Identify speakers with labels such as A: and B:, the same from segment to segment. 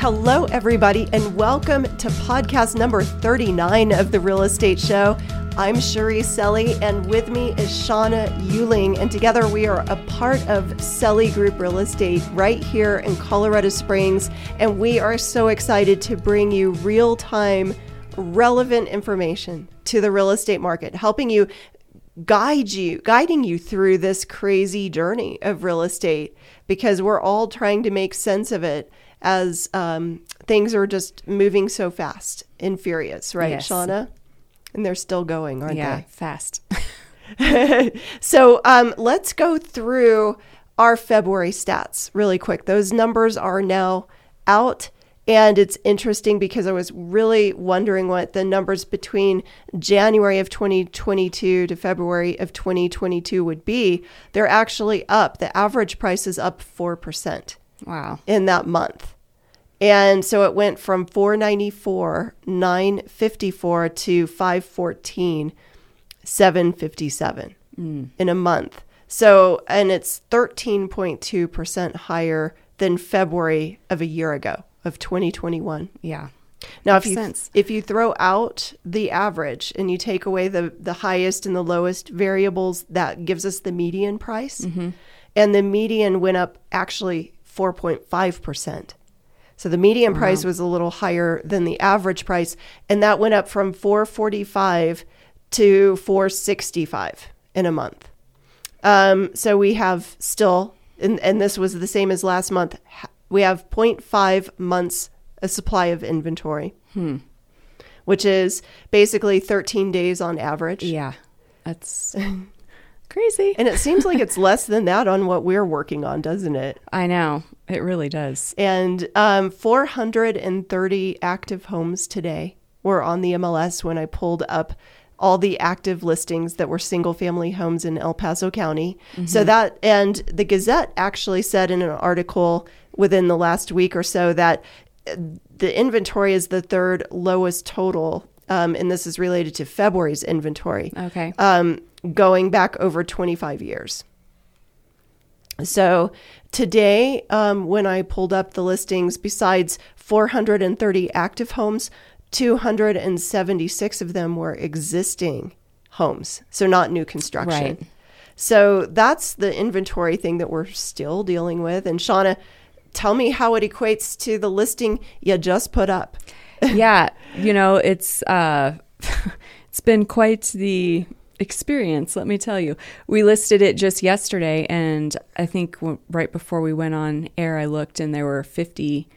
A: Hello, everybody, and welcome to podcast number 39 of The Real Estate Show. I'm Cherise Selly, and with me is Shawna Uehling, and together we are a part of Selly Group Real Estate right here in Colorado Springs. And we are so excited to bring you real time, relevant information to the real estate market, helping you guide you, guiding you through this crazy journey of real estate because we're all trying to make sense of it as um, things are just moving so fast and furious, right,
B: Yes.
A: Shauna? And they're still going, aren't
B: yeah,
A: they?
B: fast.
A: So um, let's go through our February stats really quick. Those numbers are now out. And it's interesting because I was really wondering what the numbers between January of 2022 to February of 2022 would be. They're actually up. The average price is up 4%
B: wow.
A: in that month. And so it went from 494, 954 to 514, 757 in a month. So, and it's 13.2% higher than February of a year ago of 2021.
B: Yeah.
A: Now,
B: Makes
A: if you
B: sense.
A: if you throw out the average and you take away the the highest and the lowest variables, that gives us the median price,
B: Mm-hmm.
A: and the median went up actually 4.5 percent. So the median price was a little higher than the average price, and that went up from 445 to 465 in a month. Um, so we have still, and, and this was the same as last month, we have 0.5 months a supply of inventory, which is basically 13 days on average.
B: Yeah. That's crazy.
A: And it seems like it's less than that on what we're working on, doesn't it?
B: I know. It really does.
A: And um, 430 active homes today were on the MLS when I pulled up all the active listings that were single family homes in El Paso County. So that, and the Gazette actually said in an article within the last week or so that uh, the inventory is the third lowest total. Um, and this is related to February's inventory
B: Okay.
A: um, going back over 25 years. So today, um, when I pulled up the listings, besides 430 active homes, 276 of them were existing homes, so not new construction.
B: Right.
A: So that's the inventory thing that we're still dealing with. And Shawna, tell me how it equates to the listing you just put up.
B: yeah. You know, it's uh it's been quite the experience, let me tell you. We listed it just yesterday and I think right before we went on air I looked and there were 50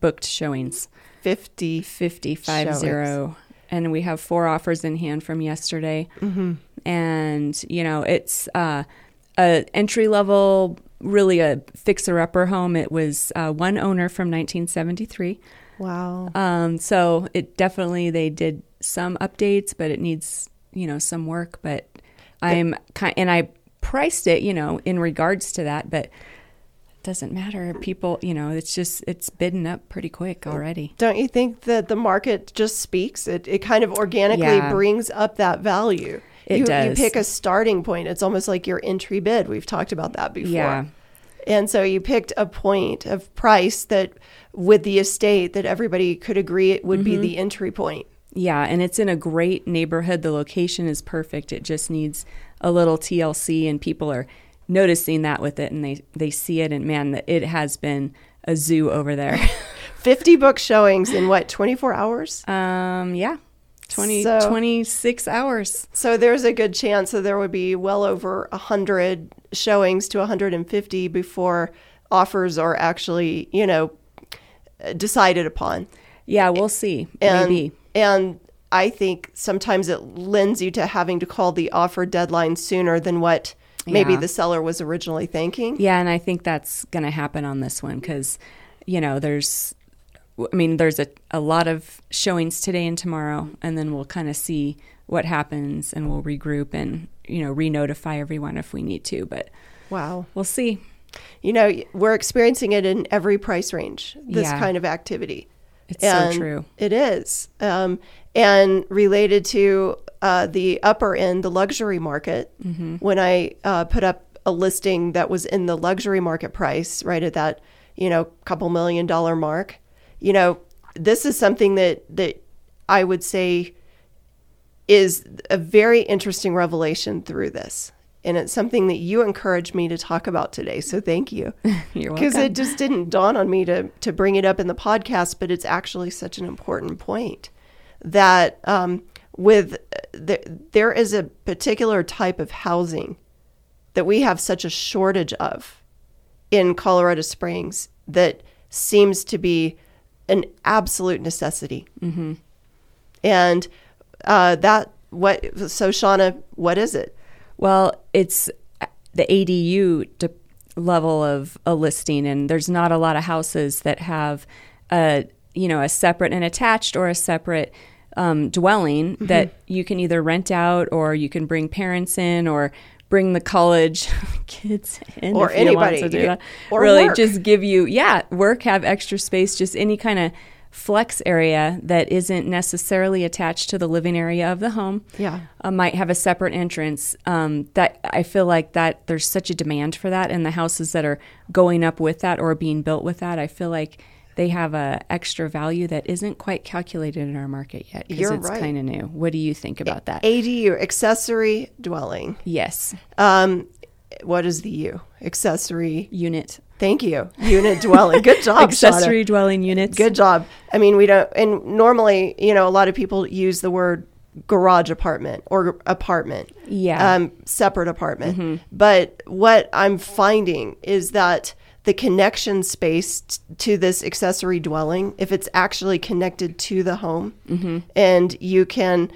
B: booked showings.
A: 50.
B: 50 five zero and we have four offers in hand from yesterday and you know it's uh, a entry level really a fixer upper home it was uh, one owner from 1973
A: Wow.
B: um, so it definitely they did some updates but it needs you know some work but i'm kind and i priced it you know in regards to that but it doesn't matter people you know it's just it's bidding up pretty quick already
A: Don't you think that the market just speaks? It, it kind of organically
B: Yeah.
A: brings up that value.
B: It
A: you, You pick a starting point. It's almost like your entry bid. We've talked about that before.
B: Yeah.
A: And so you picked a point of price that, with the estate, that everybody could agree it would be
B: Mm-hmm.
A: the entry point.
B: Yeah, and it's in a great neighborhood. The location is perfect. It just needs a little TLC, and people are noticing that with it, and they they see it, and man, it has been a zoo over there.
A: 50 book showings in what, 24 hours?
B: um, yeah, 20,
A: So-
B: 26 hours.
A: So there's a good chance that there would be well over 100 showings to 150 before offers are actually, you know, decided upon.
B: Yeah, we'll see.
A: And,
B: Maybe.
A: And I think sometimes it lends you to having to call the offer deadline sooner than what maybe
B: Yeah.
A: the seller was originally thinking.
B: Yeah, and I think that's going to happen on this one because, you know, there's, I mean, there's a, a lot of showings today and tomorrow, and then we'll kind of see what happens and we'll regroup and, you know, re notify everyone if we need to. But
A: Wow.
B: we'll see.
A: You know, we're experiencing it in every price range, this
B: Yeah.
A: kind of activity.
B: It's
A: And
B: so true.
A: It is. Um, and related to uh, the upper end, the luxury market,
B: Mm-hmm.
A: when I uh, put up a listing that was in the luxury market price, right at that, you know, couple million dollar mark, you know, this is something that that I would say is a very interesting revelation through this. And it's something that you encouraged me to talk about today. So thank you.
B: You're welcome.
A: Because it just didn't dawn on me to, to bring it up in the podcast, but it's actually such an important point that um, with the, there is a particular type of housing that we have such a shortage of in Colorado Springs that seems to be an absolute necessity. Mm-hmm. And uh, that what so Shawna, what is it?
B: Well, it's the ADU de- level of a listing, and there's not a lot of houses that have a you know a separate and attached or a separate um, dwelling
A: Mm-hmm.
B: that you can either rent out or you can bring parents in or bring the college kids in
A: Or
B: if you want
A: anybody.
B: to do that.
A: Or
B: really
A: work.
B: just give you yeah work have extra space just any kind of flex area that isn't necessarily attached to the living area of the home
A: Yeah.
B: uh, might have a separate entrance. Um, that I feel like that there's such a demand for that, and the houses that are going up with that or being built with that, I feel like they have a extra value that isn't quite calculated in our market yet because it's
A: right.
B: kind of new. What do you think about that?
A: ADU, accessory dwelling.
B: yes,
A: Um, what is the U? Accessory.
B: unit
A: Thank you. Unit dwelling. Good job,
B: accessory dwelling units.
A: Good job. I mean, we don't, and normally, you know, a lot of people use the word garage apartment or apartment.
B: Yeah.
A: Um, separate apartment. But what I'm finding is that the connection space t- to this accessory dwelling, if it's actually connected to the home and you can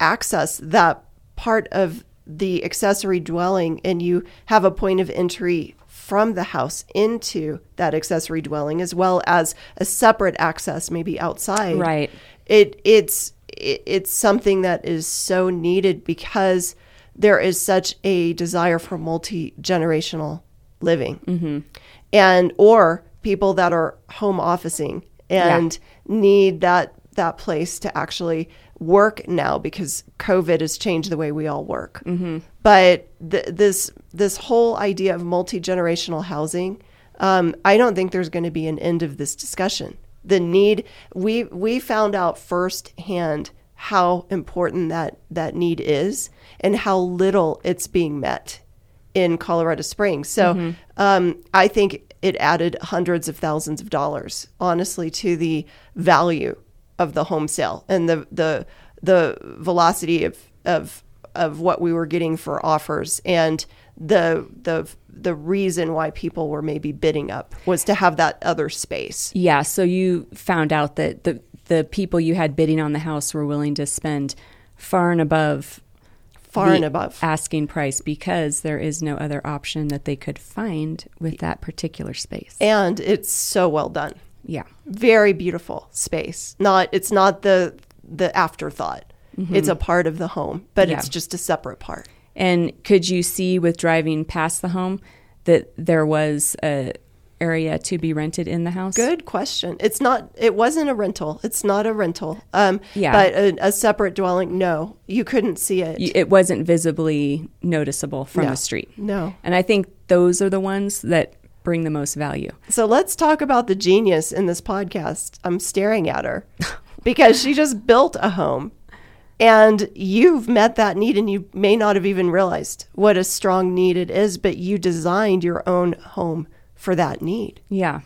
A: access that part of the accessory dwelling and you have a point of entry from the house into that accessory dwelling as well as a separate access maybe outside.
B: Right.
A: it it's it, it's something that is so needed because there is such a desire for multi-generational living. Mm-hmm. And or people that are home officing and need that that place to actually work now because covid has changed the way we all work. But th- this this whole idea of multi-generational housing um, i don't think there's going to be an end of this discussion. The need we we found out firsthand how important that that need is and how little it's being met in Colorado Springs. So um, I think it added hundreds of thousands of dollars, honestly, to the value of the home sale and the the the velocity of of of what we were getting for offers and the the the reason why people were maybe bidding up was to have that other space.
B: Yeah, so you found out that the the people you had bidding on the house were willing to spend far and above
A: Far and above.
B: asking price because there is no other option that they could find with that particular space.
A: And it's so well done.
B: Yeah.
A: very beautiful space. Not it's not the the afterthought. It's a part of the home, but
B: Mm-hmm. Yeah.
A: it's just a separate part.
B: And could you see with driving past the home that there was a area to be rented in the house?
A: Good question. It's not. It wasn't a rental. It's not a rental. Um,
B: Yeah.
A: But a, a separate dwelling. No, you couldn't see it.
B: It wasn't visibly noticeable from
A: No.
B: the street.
A: no.
B: And I think those are the ones that bring the most value.
A: So let's talk about the genius in this podcast. I'm staring at her because she just built a home. And you've met that need, and you may not have even realized what a strong need it is, but you designed your own home for that need.
B: Yeah.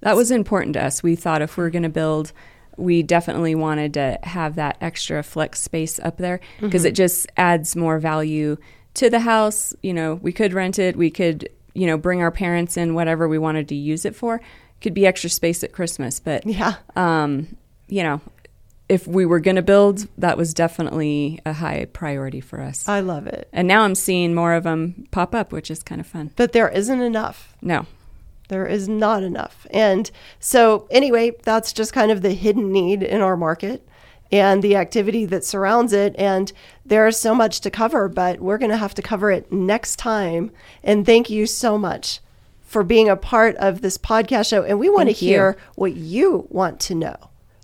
B: That was important to us. We thought if we are going to build, we definitely wanted to have that extra flex space up there because mm-hmm. it just adds more value to the house. You know, we could rent it, we could, you know, bring our parents in, whatever we wanted to use it for. Could be extra space at Christmas, but
A: Yeah.
B: um, you know, if we were going to build, that was definitely a high priority for us.
A: I love it.
B: and now I'm seeing more of them pop up, which is kind of fun.
A: But there isn't enough.
B: No,
A: There is not enough. And so, anyway, that's just kind of the hidden need in our market and the activity that surrounds it. And there's so much to cover, but we're going to have to cover it next time. And thank you so much for being a part of this podcast show. And we want
B: Thank
A: to
B: you.
A: hear what you want to know.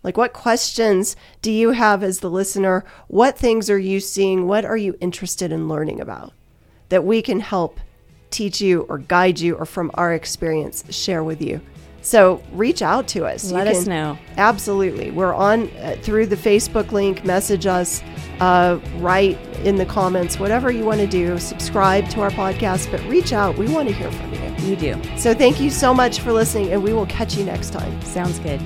A: Like, what questions do you have as the listener? What things are you seeing? What are you interested in learning about that we can help teach you or guide you or from our experience share with you? So reach out to us.
B: Let us know.
A: Absolutely. We're on uh, through the Facebook link, message us, uh, write in the comments, whatever you want to do. Subscribe to our podcast, but reach out. We want to hear from you.
B: You do.
A: So thank you so much for listening, and we will catch you next time.
B: Sounds good.